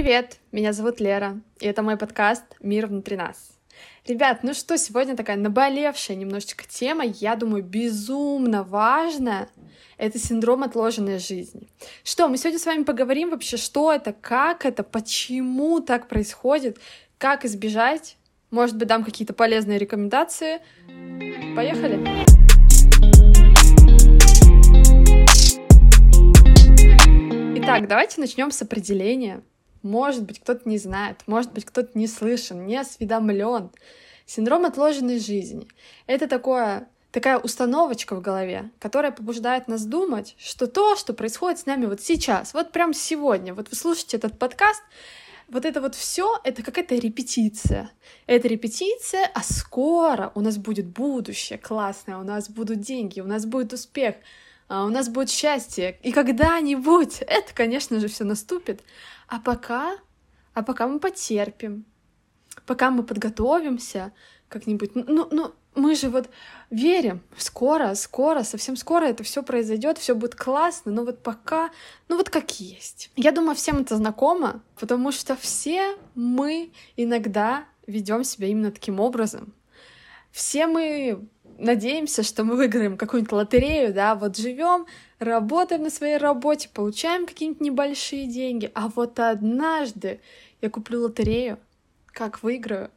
привет! Меня зовут Лера, и это мой подкаст «Мир внутри нас». Ребят, ну что, сегодня такая наболевшая немножечко тема, я думаю, безумно важная. Это синдром отложенной жизни. Что, мы сегодня с вами поговорим вообще, что это, как это, почему так происходит, как избежать. Может быть, дам какие-то полезные рекомендации. Поехали! Итак, давайте начнем с определения. Может быть, кто-то не знает, может быть, кто-то не слышен, не осведомлен. Синдром отложенной жизни — это такое, такая установочка в голове, которая побуждает нас думать, что то, что происходит с нами вот сейчас, вот прям сегодня, вот вы слушаете этот подкаст, вот это вот все, это какая-то репетиция. Это репетиция, а скоро у нас будет будущее классное, у нас будут деньги, у нас будет успех, а у нас будет счастье. И когда-нибудь это, конечно же, все наступит. А пока, а пока мы потерпим, пока мы подготовимся как-нибудь. Ну, ну, ну мы же вот верим, скоро, скоро, совсем скоро это все произойдет, все будет классно, но вот пока, ну вот как есть. Я думаю, всем это знакомо, потому что все мы иногда ведем себя именно таким образом. Все мы надеемся, что мы выиграем какую-нибудь лотерею, да, вот живем, работаем на своей работе, получаем какие-нибудь небольшие деньги, а вот однажды я куплю лотерею, как выиграю,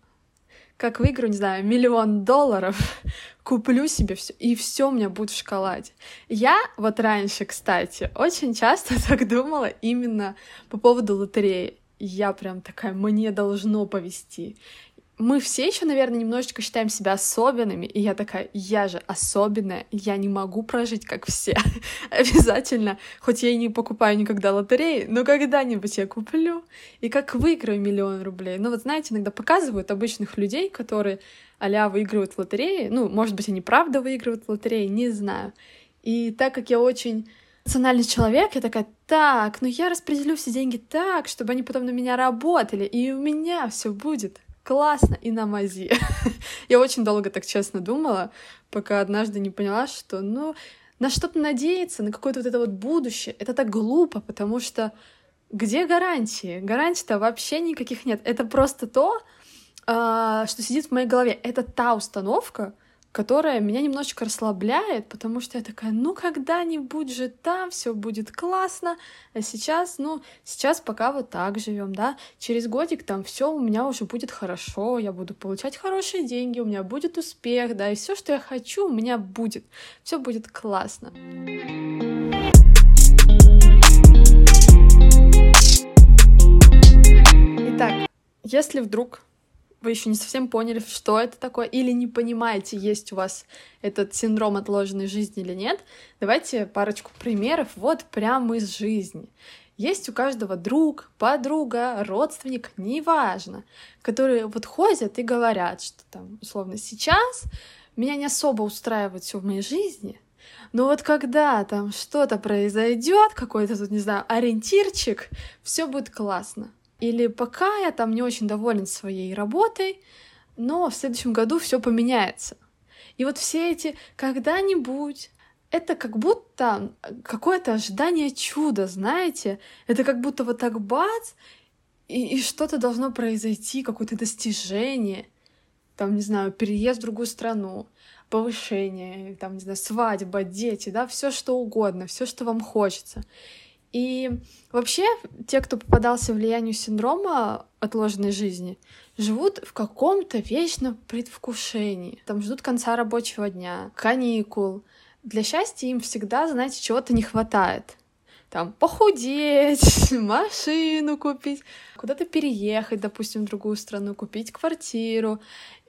как выиграю, не знаю, миллион долларов, куплю себе все, и все у меня будет в шоколаде. Я вот раньше, кстати, очень часто так думала именно по поводу лотереи. Я прям такая, мне должно повести мы все еще, наверное, немножечко считаем себя особенными, и я такая, я же особенная, я не могу прожить как все. Обязательно, хоть я и не покупаю никогда лотереи, но когда-нибудь я куплю, и как выиграю миллион рублей. Ну вот знаете, иногда показывают обычных людей, которые а выигрывают лотереи, ну, может быть, они правда выигрывают лотереи, не знаю. И так как я очень рациональный человек, я такая, так, ну я распределю все деньги так, чтобы они потом на меня работали, и у меня все будет классно и на мази. Я очень долго так честно думала, пока однажды не поняла, что, ну, на что-то надеяться, на какое-то вот это вот будущее, это так глупо, потому что где гарантии? Гарантий-то вообще никаких нет. Это просто то, а, что сидит в моей голове. Это та установка, которая меня немножечко расслабляет, потому что я такая, ну когда-нибудь же там все будет классно, а сейчас, ну, сейчас пока вот так живем, да, через годик там все у меня уже будет хорошо, я буду получать хорошие деньги, у меня будет успех, да, и все, что я хочу, у меня будет, все будет классно. Итак, если вдруг вы еще не совсем поняли, что это такое, или не понимаете, есть у вас этот синдром отложенной жизни или нет, давайте парочку примеров вот прямо из жизни. Есть у каждого друг, подруга, родственник, неважно, которые вот ходят и говорят, что там, условно, сейчас меня не особо устраивает все в моей жизни, но вот когда там что-то произойдет, какой-то тут, не знаю, ориентирчик, все будет классно. Или пока я там не очень доволен своей работой, но в следующем году все поменяется. И вот все эти когда-нибудь, это как будто какое-то ожидание чуда, знаете? Это как будто вот так бац, и, и что-то должно произойти, какое-то достижение. Там, не знаю, переезд в другую страну, повышение, там, не знаю, свадьба, дети, да, все что угодно, все, что вам хочется. И вообще те, кто попадался влиянию синдрома отложенной жизни, живут в каком-то вечном предвкушении. Там ждут конца рабочего дня, каникул. Для счастья им всегда, знаете, чего-то не хватает. Там похудеть, машину купить, куда-то переехать, допустим, в другую страну, купить квартиру.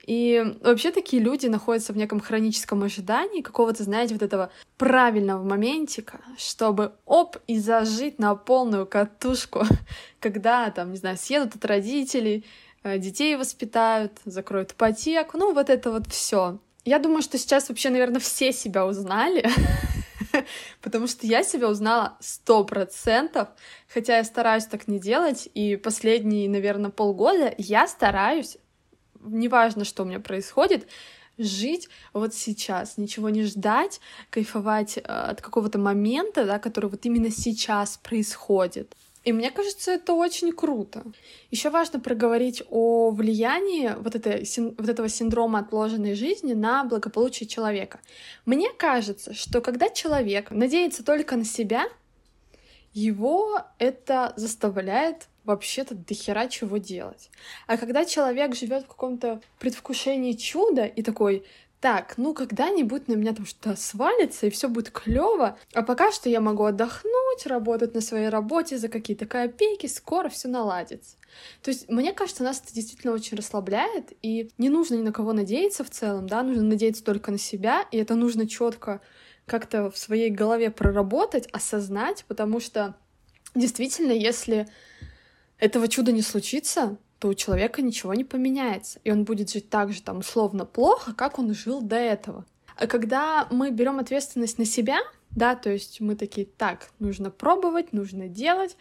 И вообще такие люди находятся в неком хроническом ожидании какого-то, знаете, вот этого правильного моментика, чтобы оп, и зажить на полную катушку, когда там, не знаю, съедут от родителей, э, детей воспитают, закроют ипотеку, ну вот это вот все. Я думаю, что сейчас вообще, наверное, все себя узнали, потому что я себя узнала сто процентов, хотя я стараюсь так не делать, и последние, наверное, полгода я стараюсь неважно, что у меня происходит, жить вот сейчас, ничего не ждать, кайфовать э, от какого-то момента, да, который вот именно сейчас происходит. И мне кажется, это очень круто. Еще важно проговорить о влиянии вот, этой, вот этого синдрома отложенной жизни на благополучие человека. Мне кажется, что когда человек надеется только на себя, его это заставляет вообще-то дохера чего делать. А когда человек живет в каком-то предвкушении чуда и такой, так, ну когда-нибудь на меня там что-то свалится, и все будет клево. А пока что я могу отдохнуть, работать на своей работе за какие-то копейки, скоро все наладится. То есть, мне кажется, нас это действительно очень расслабляет, и не нужно ни на кого надеяться в целом, да, нужно надеяться только на себя, и это нужно четко как-то в своей голове проработать, осознать, потому что действительно, если этого чуда не случится, то у человека ничего не поменяется, и он будет жить так же там условно плохо, как он жил до этого. А когда мы берем ответственность на себя, да, то есть мы такие, так, нужно пробовать, нужно делать,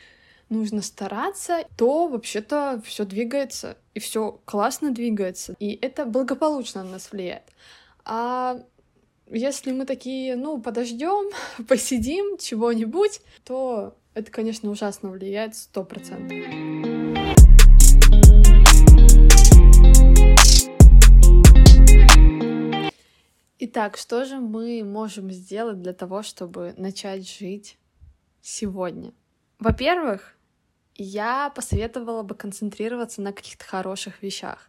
нужно стараться, то вообще-то все двигается, и все классно двигается, и это благополучно на нас влияет. А если мы такие, ну, подождем, посидим, чего-нибудь, то это, конечно, ужасно влияет сто процентов. Итак, что же мы можем сделать для того, чтобы начать жить сегодня? Во-первых, я посоветовала бы концентрироваться на каких-то хороших вещах.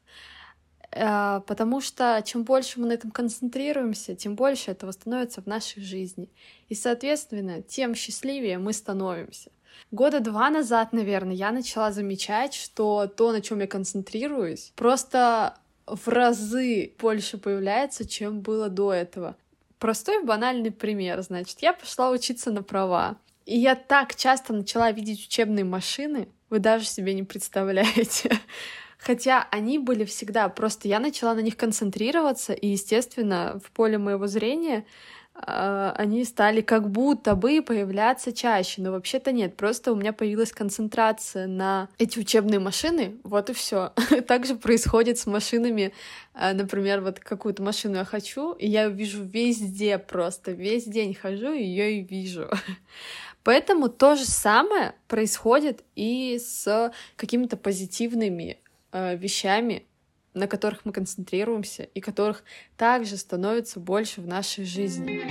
Э, потому что чем больше мы на этом концентрируемся, тем больше этого становится в нашей жизни. И, соответственно, тем счастливее мы становимся. Года два назад, наверное, я начала замечать, что то, на чем я концентрируюсь, просто в разы больше появляется, чем было до этого. Простой банальный пример, значит, я пошла учиться на права. И я так часто начала видеть учебные машины, вы даже себе не представляете. Хотя они были всегда, просто я начала на них концентрироваться, и, естественно, в поле моего зрения они стали как будто бы появляться чаще, но вообще-то нет, просто у меня появилась концентрация на эти учебные машины, вот и все. Также происходит с машинами, а, например, вот какую-то машину я хочу, и я ее вижу везде просто, весь день хожу, ее и вижу. Поэтому то же самое происходит и с какими-то позитивными э, вещами, на которых мы концентрируемся и которых также становится больше в нашей жизни.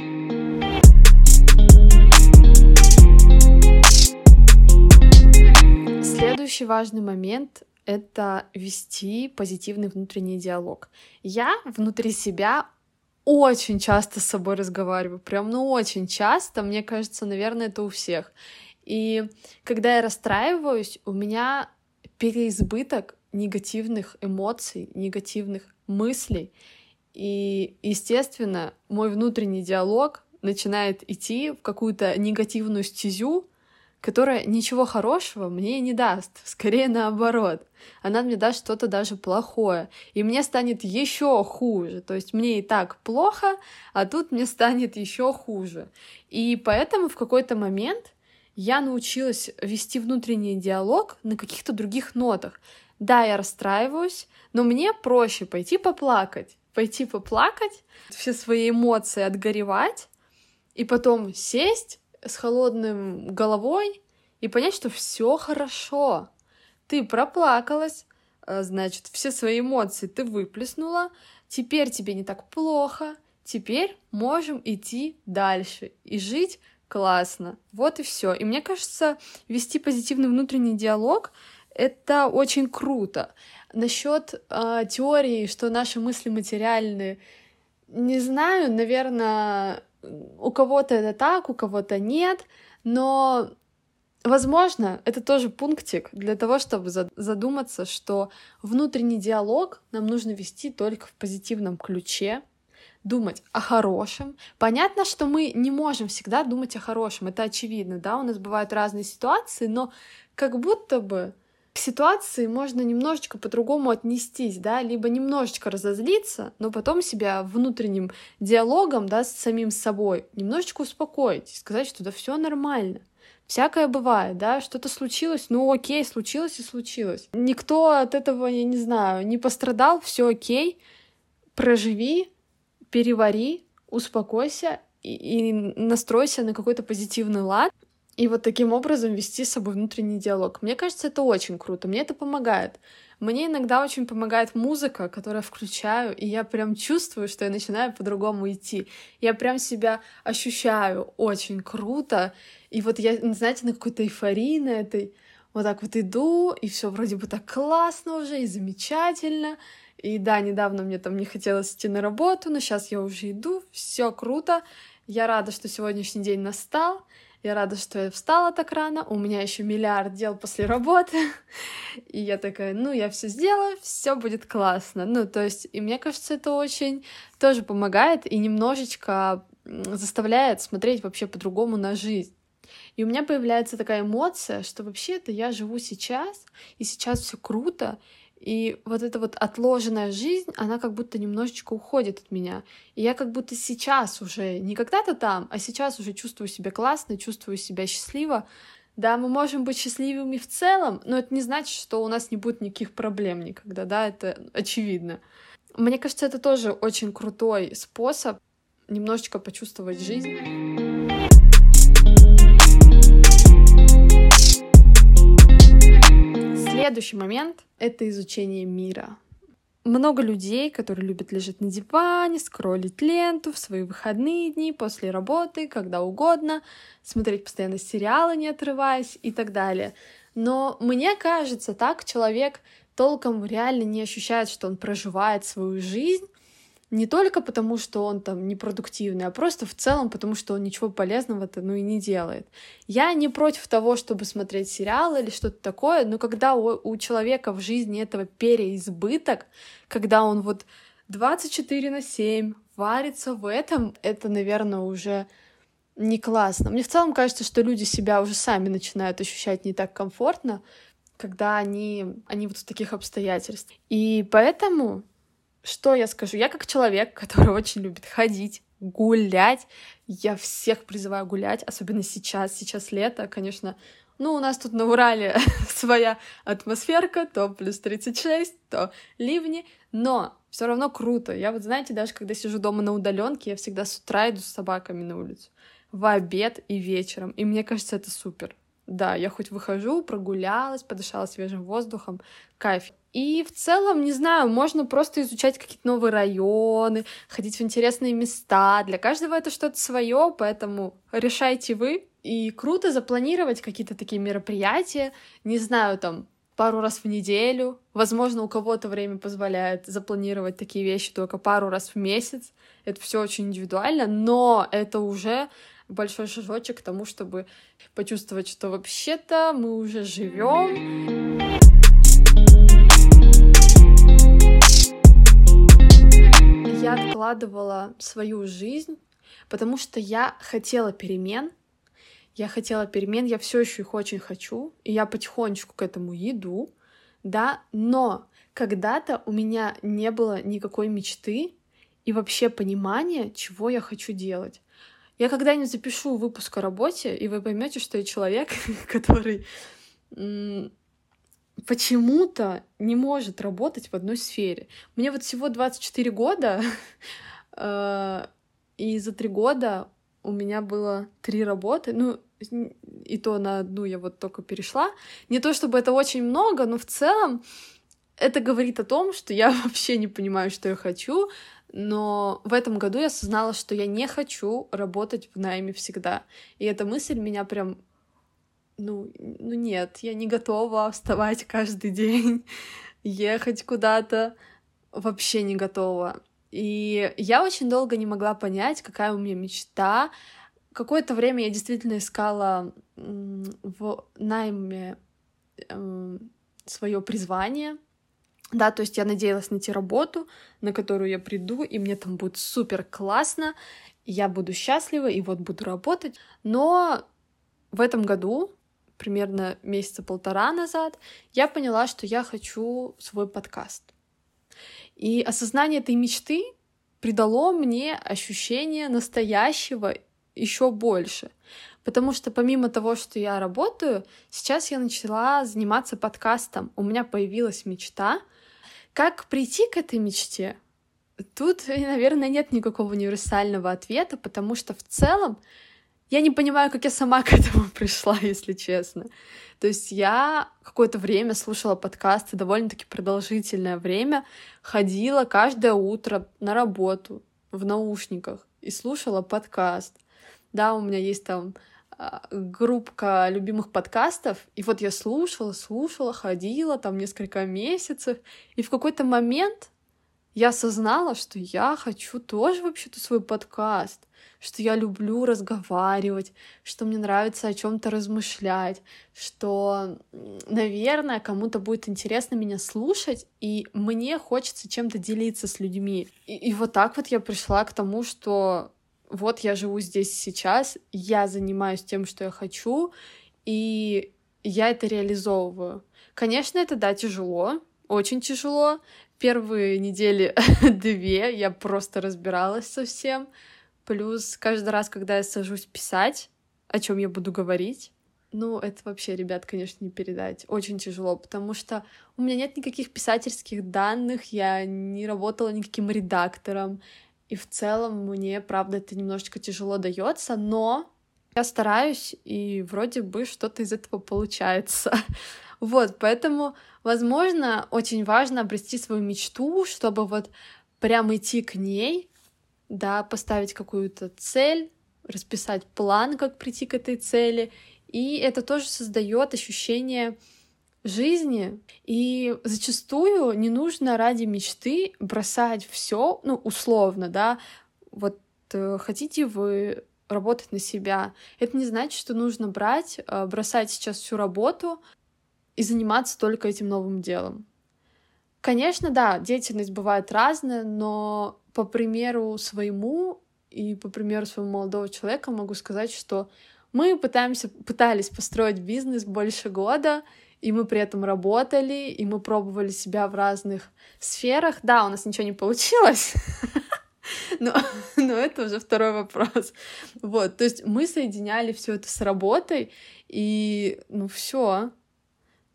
Следующий важный момент — это вести позитивный внутренний диалог. Я внутри себя очень часто с собой разговариваю, прям, ну, очень часто, мне кажется, наверное, это у всех. И когда я расстраиваюсь, у меня переизбыток негативных эмоций, негативных мыслей. И, естественно, мой внутренний диалог начинает идти в какую-то негативную стезю, которая ничего хорошего мне не даст, скорее наоборот. Она мне даст что-то даже плохое, и мне станет еще хуже. То есть мне и так плохо, а тут мне станет еще хуже. И поэтому в какой-то момент я научилась вести внутренний диалог на каких-то других нотах. Да, я расстраиваюсь, но мне проще пойти поплакать. Пойти поплакать, все свои эмоции отгоревать, и потом сесть с холодным головой и понять, что все хорошо. Ты проплакалась, э, значит, все свои эмоции ты выплеснула, теперь тебе не так плохо, теперь можем идти дальше и жить классно. Вот и все. И мне кажется, вести позитивный внутренний диалог это очень круто. Насчет э, теории, что наши мысли материальны, не знаю, наверное, у кого-то это так, у кого-то нет, но Возможно, это тоже пунктик для того, чтобы задуматься, что внутренний диалог нам нужно вести только в позитивном ключе, думать о хорошем. Понятно, что мы не можем всегда думать о хорошем, это очевидно, да, у нас бывают разные ситуации, но как будто бы к ситуации можно немножечко по-другому отнестись, да, либо немножечко разозлиться, но потом себя внутренним диалогом, да, с самим собой немножечко успокоить, сказать, что да все нормально. Всякое бывает, да, что-то случилось, ну окей, случилось и случилось. Никто от этого, я не знаю, не пострадал, все окей, проживи, перевари, успокойся и, и настройся на какой-то позитивный лад. И вот таким образом вести с собой внутренний диалог. Мне кажется, это очень круто, мне это помогает. Мне иногда очень помогает музыка, которую я включаю, и я прям чувствую, что я начинаю по-другому идти. Я прям себя ощущаю очень круто. И вот я, знаете, на какой-то эйфории на этой вот так вот иду, и все вроде бы так классно уже, и замечательно. И да, недавно мне там не хотелось идти на работу, но сейчас я уже иду, все круто. Я рада, что сегодняшний день настал. Я рада, что я встала так рано. У меня еще миллиард дел после работы. И я такая, ну, я все сделаю, все будет классно. Ну, то есть, и мне кажется, это очень тоже помогает и немножечко заставляет смотреть вообще по-другому на жизнь. И у меня появляется такая эмоция, что вообще-то я живу сейчас, и сейчас все круто, и вот эта вот отложенная жизнь, она как будто немножечко уходит от меня. И я как будто сейчас уже, не когда-то там, а сейчас уже чувствую себя классно, чувствую себя счастливо. Да, мы можем быть счастливыми в целом, но это не значит, что у нас не будет никаких проблем никогда, да, это очевидно. Мне кажется, это тоже очень крутой способ немножечко почувствовать жизнь. Следующий момент — это изучение мира. Много людей, которые любят лежать на диване, скроллить ленту в свои выходные дни, после работы, когда угодно, смотреть постоянно сериалы, не отрываясь и так далее. Но мне кажется, так человек толком реально не ощущает, что он проживает свою жизнь, не только потому, что он там непродуктивный, а просто в целом потому, что он ничего полезного-то ну и не делает. Я не против того, чтобы смотреть сериалы или что-то такое, но когда у, у человека в жизни этого переизбыток, когда он вот 24 на 7 варится в этом, это, наверное, уже не классно. Мне в целом кажется, что люди себя уже сами начинают ощущать не так комфортно, когда они, они вот в таких обстоятельствах. И поэтому что я скажу? Я как человек, который очень любит ходить, гулять. Я всех призываю гулять, особенно сейчас. Сейчас лето, конечно. Ну, у нас тут на Урале своя атмосферка, то плюс 36, то ливни, но все равно круто. Я вот, знаете, даже когда сижу дома на удаленке, я всегда с утра иду с собаками на улицу. В обед и вечером. И мне кажется, это супер. Да, я хоть выхожу, прогулялась, подышала свежим воздухом. Кайф. И в целом, не знаю, можно просто изучать какие-то новые районы, ходить в интересные места. Для каждого это что-то свое, поэтому решайте вы. И круто запланировать какие-то такие мероприятия, не знаю, там, пару раз в неделю. Возможно, у кого-то время позволяет запланировать такие вещи только пару раз в месяц. Это все очень индивидуально, но это уже большой шажочек к тому, чтобы почувствовать, что вообще-то мы уже живем. Я откладывала свою жизнь, потому что я хотела перемен, я хотела перемен, я все еще их очень хочу, и я потихонечку к этому иду, да, но когда-то у меня не было никакой мечты и вообще понимания, чего я хочу делать. Я когда-нибудь запишу выпуск о работе, и вы поймете, что я человек, который почему-то не может работать в одной сфере. Мне вот всего 24 года, э, и за три года у меня было три работы, ну, и то на одну я вот только перешла. Не то чтобы это очень много, но в целом это говорит о том, что я вообще не понимаю, что я хочу, но в этом году я осознала, что я не хочу работать в найме всегда. И эта мысль меня прям ну, ну нет, я не готова вставать каждый день, ехать куда-то, вообще не готова. И я очень долго не могла понять, какая у меня мечта. Какое-то время я действительно искала в найме э, свое призвание. Да, то есть я надеялась найти работу, на которую я приду, и мне там будет супер классно, я буду счастлива, и вот буду работать. Но в этом году примерно месяца полтора назад, я поняла, что я хочу свой подкаст. И осознание этой мечты придало мне ощущение настоящего еще больше. Потому что помимо того, что я работаю, сейчас я начала заниматься подкастом. У меня появилась мечта. Как прийти к этой мечте? Тут, наверное, нет никакого универсального ответа, потому что в целом Я не понимаю, как я сама к этому пришла, если честно. То есть я какое-то время слушала подкасты, довольно-таки продолжительное время, ходила каждое утро на работу в наушниках и слушала подкаст. Да, у меня есть там а, группка любимых подкастов, и вот я слушала, слушала, ходила там несколько месяцев, и в какой-то момент я осознала, что я хочу тоже вообще-то свой подкаст, что я люблю разговаривать, что мне нравится о чем-то размышлять, что, наверное, кому-то будет интересно меня слушать, и мне хочется чем-то делиться с людьми. И, и вот так вот я пришла к тому, что вот я живу здесь сейчас, я занимаюсь тем, что я хочу, и я это реализовываю. Конечно, это, да, тяжело, очень тяжело. Первые недели две я просто разбиралась со всем. Плюс каждый раз, когда я сажусь писать, о чем я буду говорить, ну, это вообще, ребят, конечно, не передать. Очень тяжело, потому что у меня нет никаких писательских данных, я не работала никаким редактором, и в целом мне, правда, это немножечко тяжело дается, но я стараюсь, и вроде бы что-то из этого получается. Вот, поэтому, возможно, очень важно обрести свою мечту, чтобы вот прям идти к ней, да, поставить какую-то цель, расписать план, как прийти к этой цели, и это тоже создает ощущение жизни. И зачастую не нужно ради мечты бросать все, ну, условно, да, вот э, хотите вы работать на себя. Это не значит, что нужно брать, э, бросать сейчас всю работу и заниматься только этим новым делом. Конечно, да, деятельность бывает разная, но по примеру своему и по примеру своего молодого человека могу сказать, что мы пытаемся, пытались построить бизнес больше года, и мы при этом работали, и мы пробовали себя в разных сферах. Да, у нас ничего не получилось, но, но это уже второй вопрос. Вот, то есть мы соединяли все это с работой, и ну все.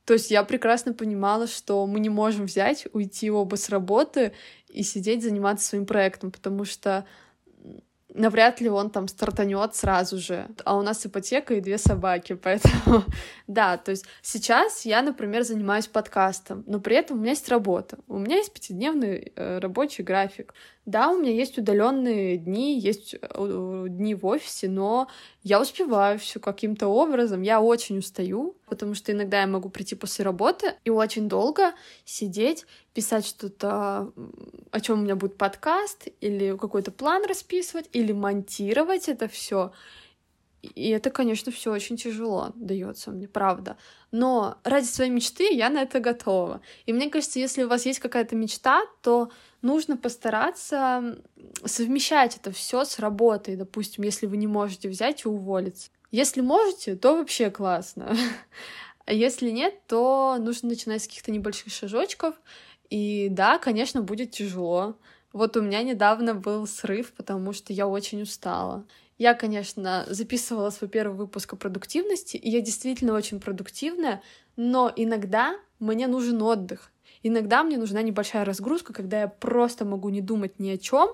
То есть я прекрасно понимала, что мы не можем взять, уйти оба с работы и сидеть, заниматься своим проектом, потому что навряд ли он там стартанет сразу же. А у нас ипотека и две собаки, поэтому да, то есть сейчас я, например, занимаюсь подкастом, но при этом у меня есть работа, у меня есть пятидневный э, рабочий график. Да, у меня есть удаленные дни, есть э, дни в офисе, но я успеваю все каким-то образом. Я очень устаю, потому что иногда я могу прийти после работы и очень долго сидеть, писать что-то, о чем у меня будет подкаст, или какой-то план расписывать, или монтировать это все. И это, конечно, все очень тяжело дается мне, правда. Но ради своей мечты я на это готова. И мне кажется, если у вас есть какая-то мечта, то нужно постараться совмещать это все с работой, допустим, если вы не можете взять и уволиться. Если можете, то вообще классно. А если нет, то нужно начинать с каких-то небольших шажочков. И да, конечно, будет тяжело. Вот у меня недавно был срыв, потому что я очень устала. Я, конечно, записывала свой первый выпуск о продуктивности, и я действительно очень продуктивная, но иногда мне нужен отдых. Иногда мне нужна небольшая разгрузка, когда я просто могу не думать ни о чем,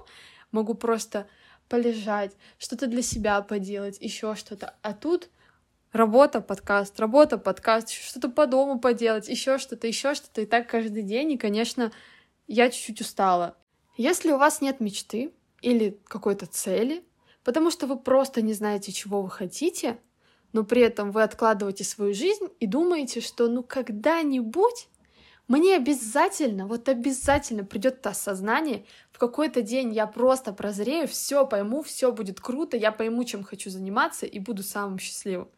могу просто полежать, что-то для себя поделать, еще что-то. А тут работа, подкаст, работа, подкаст, что-то по дому поделать, еще что-то, еще что-то, и так каждый день, и, конечно, я чуть-чуть устала. Если у вас нет мечты или какой-то цели, потому что вы просто не знаете, чего вы хотите, но при этом вы откладываете свою жизнь и думаете, что ну когда-нибудь мне обязательно, вот обязательно придет это осознание, в какой-то день я просто прозрею, все пойму, все будет круто, я пойму, чем хочу заниматься и буду самым счастливым,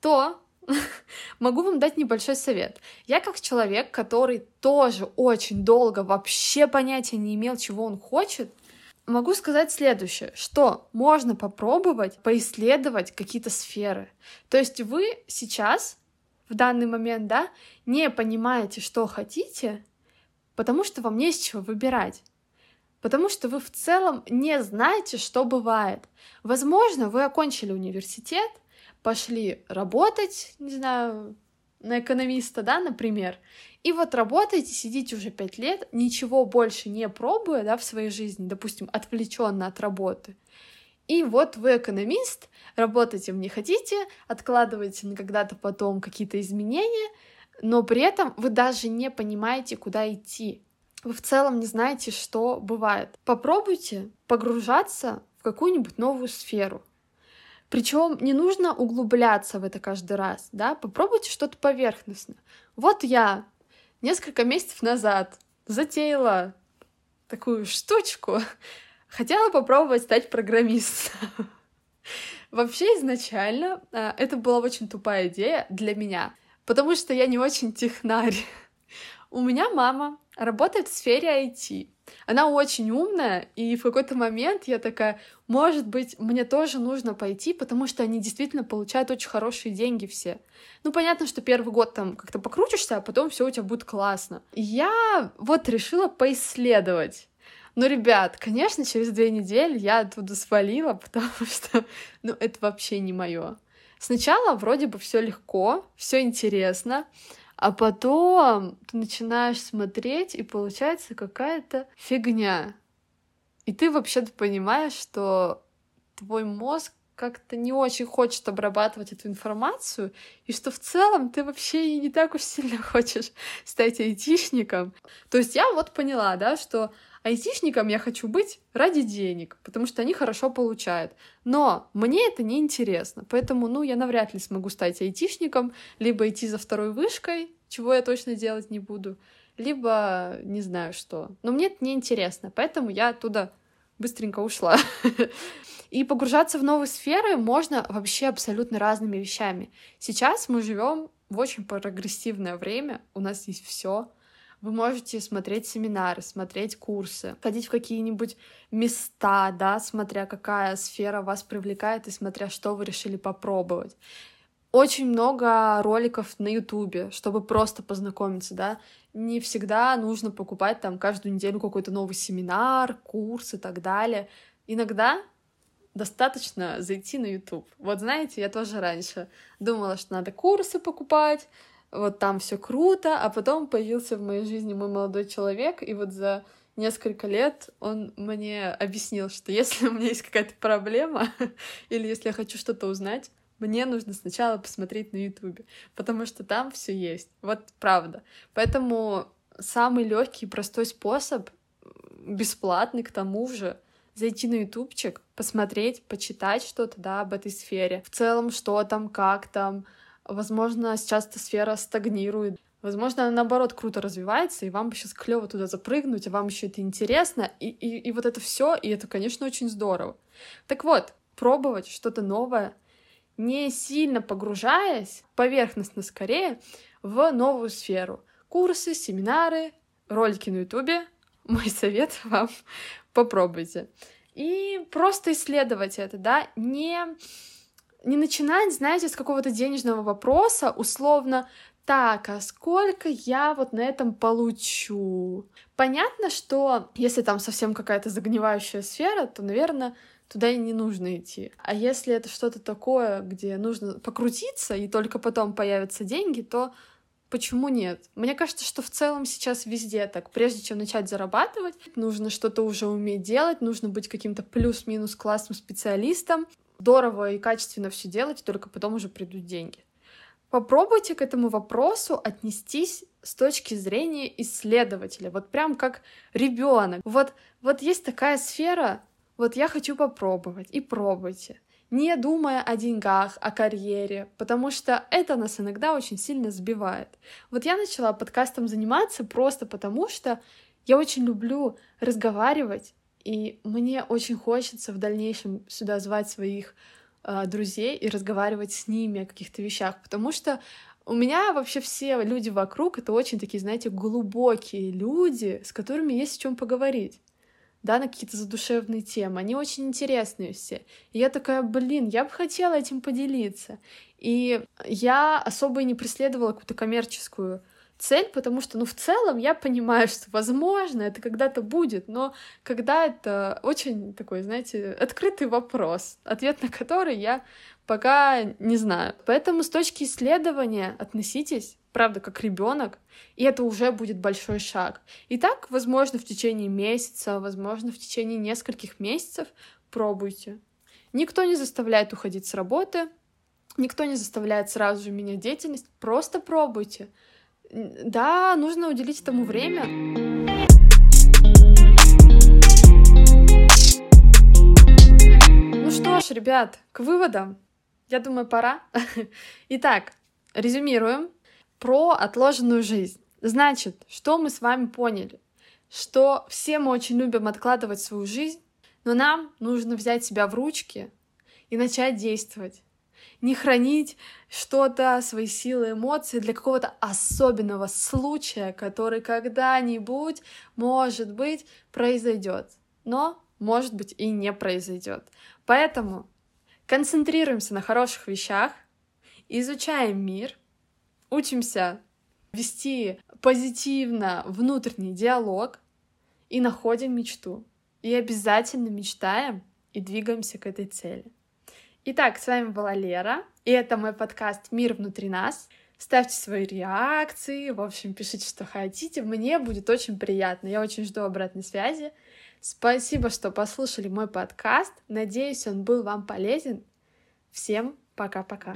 то могу вам дать небольшой совет. Я как человек, который тоже очень долго вообще понятия не имел, чего он хочет, Могу сказать следующее, что можно попробовать поисследовать какие-то сферы. То есть вы сейчас, в данный момент, да, не понимаете, что хотите, потому что вам не с чего выбирать. Потому что вы в целом не знаете, что бывает. Возможно, вы окончили университет, пошли работать, не знаю, на экономиста, да, например, и вот работаете, сидите уже пять лет, ничего больше не пробуя, да, в своей жизни, допустим, отвлеченно от работы, И вот вы экономист, работать им не хотите, откладываете на когда-то потом какие-то изменения, но при этом вы даже не понимаете, куда идти. Вы в целом не знаете, что бывает. Попробуйте погружаться в какую-нибудь новую сферу. Причем не нужно углубляться в это каждый раз, да, попробуйте что-то поверхностно. Вот я несколько месяцев назад затеяла такую штучку, хотела попробовать стать программистом. Вообще изначально э, это была очень тупая идея для меня, потому что я не очень технарь. У меня мама работает в сфере IT. Она очень умная, и в какой-то момент я такая, может быть, мне тоже нужно пойти, потому что они действительно получают очень хорошие деньги все. Ну, понятно, что первый год там как-то покрутишься, а потом все у тебя будет классно. Я вот решила поисследовать. Ну, ребят, конечно, через две недели я оттуда свалила, потому что, ну, это вообще не мое. Сначала вроде бы все легко, все интересно, а потом ты начинаешь смотреть, и получается какая-то фигня. И ты вообще-то понимаешь, что твой мозг как-то не очень хочет обрабатывать эту информацию, и что в целом ты вообще не так уж сильно хочешь стать айтишником. То есть я вот поняла, да, что айтишником я хочу быть ради денег, потому что они хорошо получают. Но мне это не интересно, поэтому, ну, я навряд ли смогу стать айтишником, либо идти за второй вышкой, чего я точно делать не буду, либо не знаю что. Но мне это не интересно, поэтому я оттуда быстренько ушла. И погружаться в новые сферы можно вообще абсолютно разными вещами. Сейчас мы живем в очень прогрессивное время, у нас есть все, вы можете смотреть семинары, смотреть курсы, ходить в какие-нибудь места, да, смотря какая сфера вас привлекает и смотря что вы решили попробовать. Очень много роликов на Ютубе, чтобы просто познакомиться, да. Не всегда нужно покупать там каждую неделю какой-то новый семинар, курс и так далее. Иногда достаточно зайти на YouTube. Вот знаете, я тоже раньше думала, что надо курсы покупать, вот там все круто, а потом появился в моей жизни мой молодой человек, и вот за несколько лет он мне объяснил, что если у меня есть какая-то проблема, или если я хочу что-то узнать, мне нужно сначала посмотреть на Ютубе, потому что там все есть. Вот правда. Поэтому самый легкий и простой способ, бесплатный к тому же, зайти на ютубчик, посмотреть, почитать что-то, да, об этой сфере. В целом, что там, как там, Возможно, сейчас эта сфера стагнирует. Возможно, она наоборот круто развивается, и вам бы сейчас клево туда запрыгнуть, а вам еще это интересно, и, и, и вот это все, и это, конечно, очень здорово. Так вот, пробовать что-то новое, не сильно погружаясь, поверхностно скорее, в новую сферу. Курсы, семинары, ролики на Ютубе. Мой совет вам попробуйте. И просто исследовать это, да, не не начинать, знаете, с какого-то денежного вопроса, условно, так, а сколько я вот на этом получу? Понятно, что если там совсем какая-то загнивающая сфера, то, наверное, туда и не нужно идти. А если это что-то такое, где нужно покрутиться, и только потом появятся деньги, то почему нет? Мне кажется, что в целом сейчас везде так. Прежде чем начать зарабатывать, нужно что-то уже уметь делать, нужно быть каким-то плюс-минус классным специалистом, здорово и качественно все делать, и только потом уже придут деньги. Попробуйте к этому вопросу отнестись с точки зрения исследователя, вот прям как ребенок. Вот, вот есть такая сфера, вот я хочу попробовать, и пробуйте не думая о деньгах, о карьере, потому что это нас иногда очень сильно сбивает. Вот я начала подкастом заниматься просто потому, что я очень люблю разговаривать и мне очень хочется в дальнейшем сюда звать своих э, друзей и разговаривать с ними о каких-то вещах, потому что у меня вообще все люди вокруг это очень такие, знаете, глубокие люди, с которыми есть о чем поговорить. Да, на какие-то задушевные темы. Они очень интересные все. И я такая, блин, я бы хотела этим поделиться. И я особо и не преследовала какую-то коммерческую цель, потому что, ну, в целом я понимаю, что, возможно, это когда-то будет, но когда это очень такой, знаете, открытый вопрос, ответ на который я пока не знаю. Поэтому с точки исследования относитесь, правда, как ребенок, и это уже будет большой шаг. И так, возможно, в течение месяца, возможно, в течение нескольких месяцев пробуйте. Никто не заставляет уходить с работы, никто не заставляет сразу же менять деятельность. Просто пробуйте. Да, нужно уделить этому время. Ну что ж, ребят, к выводам. Я думаю, пора. Итак, резюмируем про отложенную жизнь. Значит, что мы с вами поняли? Что все мы очень любим откладывать свою жизнь, но нам нужно взять себя в ручки и начать действовать. Не хранить что-то, свои силы, эмоции для какого-то особенного случая, который когда-нибудь, может быть, произойдет. Но, может быть, и не произойдет. Поэтому концентрируемся на хороших вещах, изучаем мир, учимся вести позитивно внутренний диалог и находим мечту. И обязательно мечтаем и двигаемся к этой цели. Итак, с вами была Лера, и это мой подкаст «Мир внутри нас». Ставьте свои реакции, в общем, пишите, что хотите. Мне будет очень приятно. Я очень жду обратной связи. Спасибо, что послушали мой подкаст. Надеюсь, он был вам полезен. Всем пока-пока.